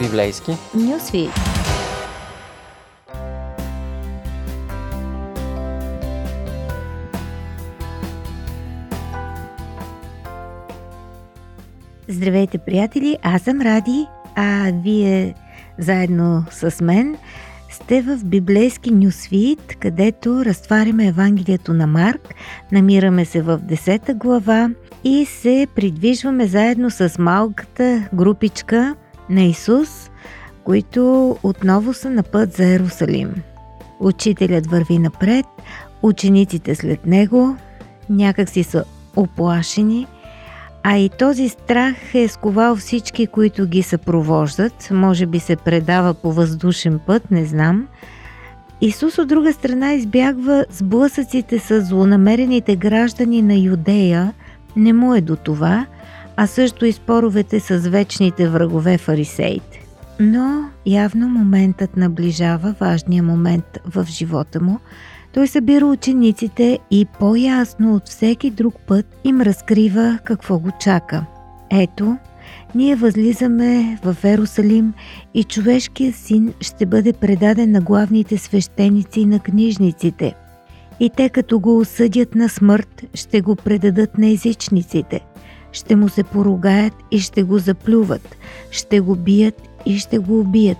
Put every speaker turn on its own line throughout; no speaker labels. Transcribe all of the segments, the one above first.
Библейски
Нюсвит. Здравейте, приятели! Аз съм Ради, а вие заедно с мен сте в библейски нюсвит, където разтваряме Евангелието на Марк, намираме се в 10 глава и се придвижваме заедно с малката групичка на Исус, които отново са на път за Ерусалим. Учителят върви напред, учениците след него, някак си са оплашени, а и този страх е сковал всички, които ги съпровождат, може би се предава по въздушен път, не знам. Исус от друга страна избягва сблъсъците с злонамерените граждани на Юдея, не му е до това, а също и споровете с вечните врагове фарисеите. Но явно моментът наближава важния момент в живота му. Той събира учениците и по-ясно от всеки друг път им разкрива какво го чака. Ето, ние възлизаме в Ерусалим и човешкият син ще бъде предаден на главните свещеници и на книжниците. И те като го осъдят на смърт, ще го предадат на езичниците. Ще му се поругаят и ще го заплюват, ще го бият и ще го убият,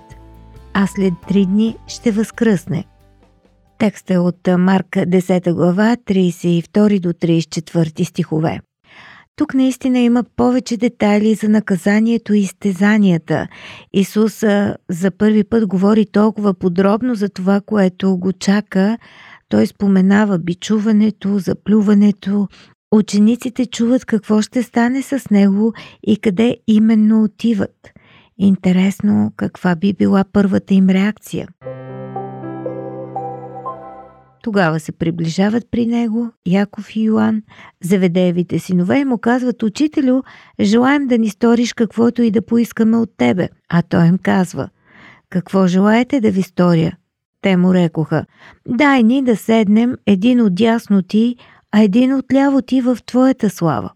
а след три дни ще възкръсне. Текстът е от Марка 10 глава 32 до 34 стихове. Тук наистина има повече детайли за наказанието и изтезанията. Исус за първи път говори толкова подробно за това, което го чака. Той споменава бичуването, заплюването. Учениците чуват какво ще стане с него и къде именно отиват – Интересно каква би била първата им реакция. Тогава се приближават при него Яков и Йоан, заведеевите синове и му казват «Учителю, желаем да ни сториш каквото и да поискаме от тебе». А той им казва «Какво желаете да ви сторя?» Те му рекоха «Дай ни да седнем един от дясно ти, а един от ляво ти в твоята слава».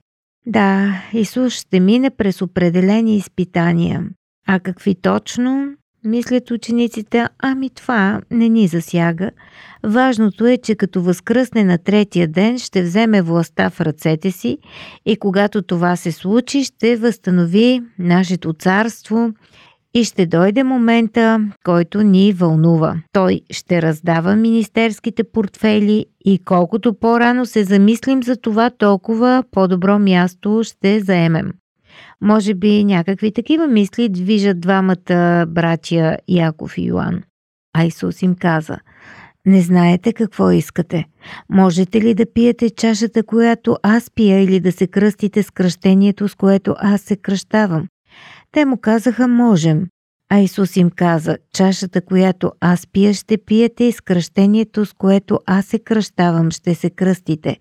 Да, Исус ще мине през определени изпитания. А какви точно? Мислят учениците, ами това не ни засяга. Важното е, че като възкръсне на третия ден, ще вземе властта в ръцете си и когато това се случи, ще възстанови нашето царство и ще дойде момента, който ни вълнува. Той ще раздава министерските портфели и колкото по-рано се замислим за това, толкова по-добро място ще заемем. Може би някакви такива мисли движат двамата братя Яков и Йоан. А Исус им каза не знаете какво искате. Можете ли да пиете чашата, която аз пия, или да се кръстите с кръщението, с което аз се кръщавам? Те му казаха, можем. А Исус им каза, чашата, която аз пия, ще пиете и с кръщението, с което аз се кръщавам, ще се кръстите.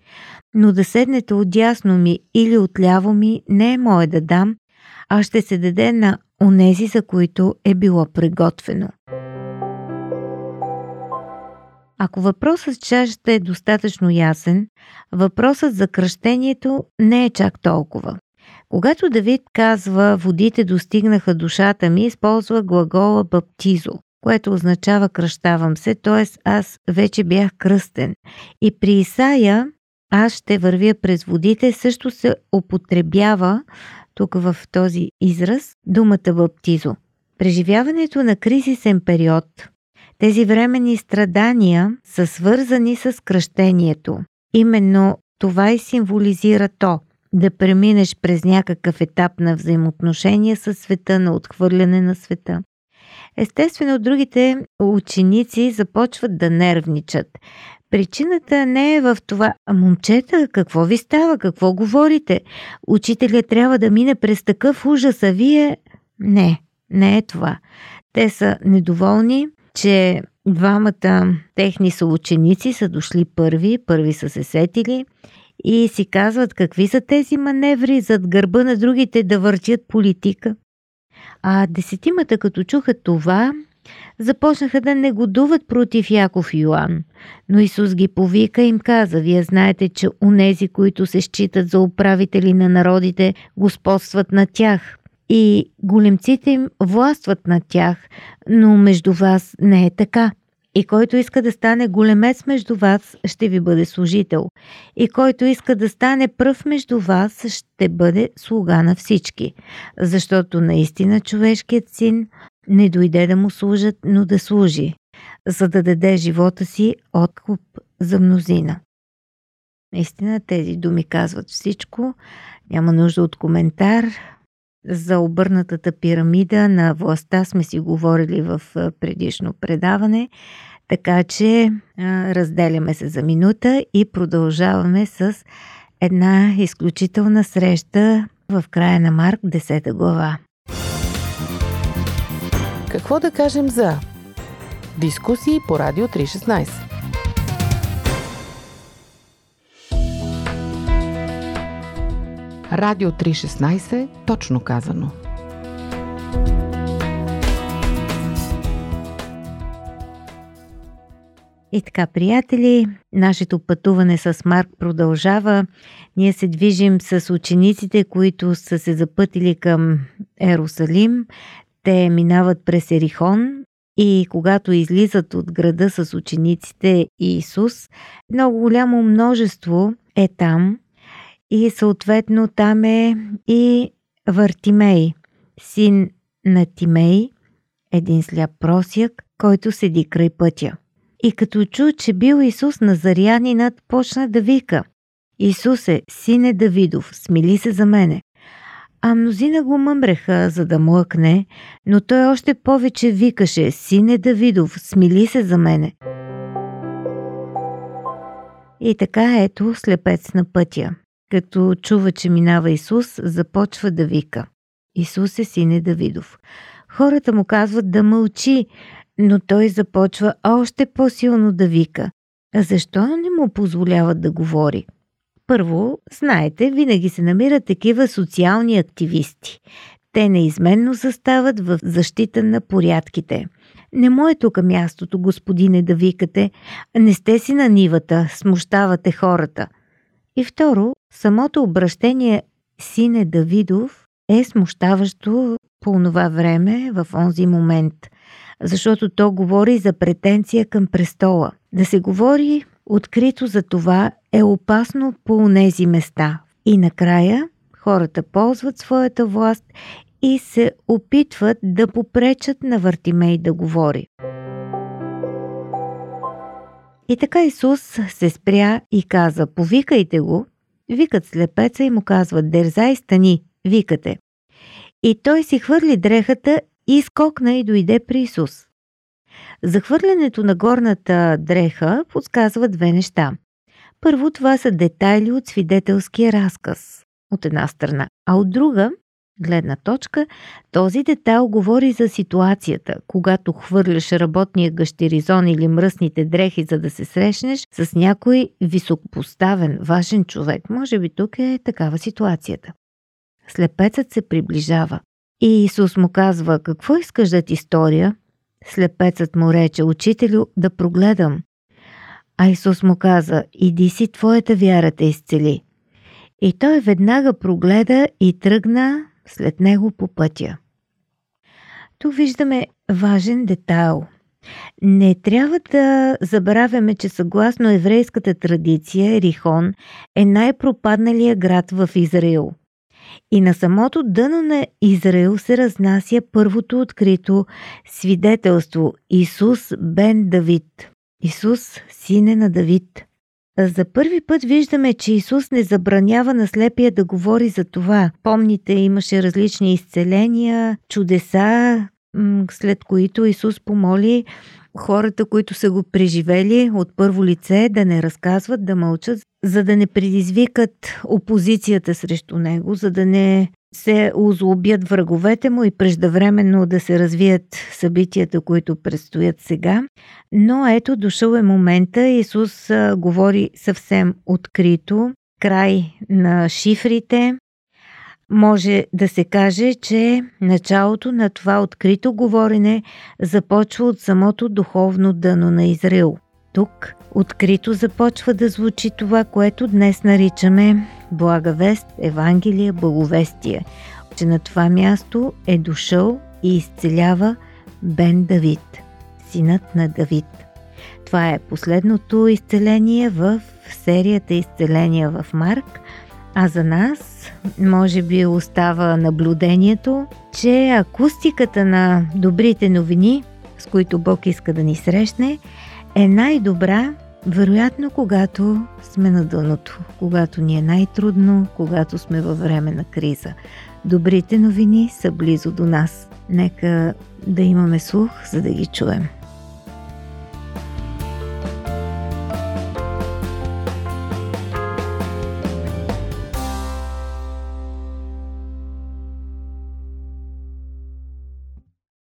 Но да седнете отясно ми или отляво ми не е мое да дам, а ще се даде на онези, за които е било приготвено. Ако въпросът с чашата е достатъчно ясен, въпросът за кръщението не е чак толкова. Когато Давид казва «Водите достигнаха душата ми», използва глагола «баптизо», което означава кръщавам се, т.е. аз вече бях кръстен. И при Исаия аз ще вървя през водите също се употребява тук в този израз думата баптизо. Преживяването на кризисен период, тези временни страдания са свързани с кръщението. Именно това и символизира то – да преминеш през някакъв етап на взаимоотношения с света, на отхвърляне на света. Естествено, другите ученици започват да нервничат. Причината не е в това, момчета, какво ви става, какво говорите? Учителя трябва да мине през такъв ужас, а вие... Не, не е това. Те са недоволни, че двамата техни съученици са дошли първи, първи са се сетили и си казват какви са тези маневри зад гърба на другите да въртят политика. А десетимата като чуха това, започнаха да негодуват против Яков и Йоан. Но Исус ги повика и им каза, вие знаете, че унези, които се считат за управители на народите, господстват на тях. и големците им властват над тях, но между вас не е така. И който иска да стане големец между вас, ще ви бъде служител. И който иска да стане пръв между вас, ще бъде слуга на всички. Защото наистина човешкият син не дойде да му служат, но да служи, за да даде живота си откуп за мнозина. Наистина тези думи казват всичко. Няма нужда от коментар. За обърнатата пирамида на властта сме си говорили в предишно предаване, така че разделяме се за минута и продължаваме с една изключителна среща в края на Марк 10 глава.
Какво да кажем за дискусии по Радио 316? Радио 316, точно казано.
И така, приятели, нашето пътуване с Марк продължава. Ние се движим с учениците, които са се запътили към Ерусалим. Те минават през Ерихон и когато излизат от града с учениците и Исус, много голямо множество е там и съответно там е и Вартимей, син на Тимей, един сляп просяк, който седи край пътя. И като чу, че бил Исус Назарянинът, почна да вика Исусе, сине Давидов, смили се за мене. А мнозина го мъмреха, за да млъкне, но той още повече викаше Сине Давидов, смили се за мене. И така ето слепец на пътя. Като чува, че минава Исус, започва да вика. Исус е сине Давидов. Хората му казват да мълчи, но той започва още по-силно да вика. А защо не му позволяват да говори? Първо, знаете, винаги се намират такива социални активисти. Те неизменно застават в защита на порядките. Не му е тук мястото, господине, да викате. Не сте си на нивата, смущавате хората. И второ, самото обращение Сине Давидов е смущаващо по това време, в онзи момент – защото то говори за претенция към престола. Да се говори открито за това е опасно по тези места. И накрая хората ползват своята власт и се опитват да попречат на Вартимей да говори. И така Исус се спря и каза, повикайте го. Викат слепеца и му казват, дерзай стани, викате. И той си хвърли дрехата и скокна и дойде при Исус. Захвърлянето на горната дреха подсказва две неща. Първо, това са детайли от свидетелския разказ, от една страна, а от друга гледна точка, този детайл говори за ситуацията, когато хвърляш работния гъщеризон или мръсните дрехи, за да се срещнеш с някой високопоставен, важен човек. Може би тук е такава ситуацията. Слепецът се приближава. И Исус му казва, какво искаш да ти сторя? Слепецът му рече, учителю, да прогледам. А Исус му каза, иди си, твоята вяра те изцели. И той веднага прогледа и тръгна след него по пътя. Тук виждаме важен детайл. Не трябва да забравяме, че съгласно еврейската традиция Ерихон е най-пропадналия град в Израил – и на самото дъно на Израил се разнася първото открито свидетелство Исус бен Давид. Исус, сине на Давид. За първи път виждаме, че Исус не забранява на слепия да говори за това. Помните, имаше различни изцеления, чудеса, след които Исус помоли хората, които са го преживели от първо лице, да не разказват, да мълчат, за да не предизвикат опозицията срещу него, за да не се озлобят враговете му и преждевременно да се развият събитията, които предстоят сега. Но ето дошъл е момента, Исус говори съвсем открито, край на шифрите, може да се каже, че началото на това открито говорене започва от самото духовно дъно на Израил. Тук открито започва да звучи това, което днес наричаме благовест, Евангелие, благовестие. че на това място е дошъл и изцелява Бен Давид, синът на Давид. Това е последното изцеление в серията Изцеления в Марк, а за нас може би остава наблюдението, че акустиката на добрите новини, с които Бог иска да ни срещне, е най-добра, вероятно, когато сме на дъното, когато ни е най-трудно, когато сме във време на криза. Добрите новини са близо до нас. Нека да имаме слух, за да ги чуем.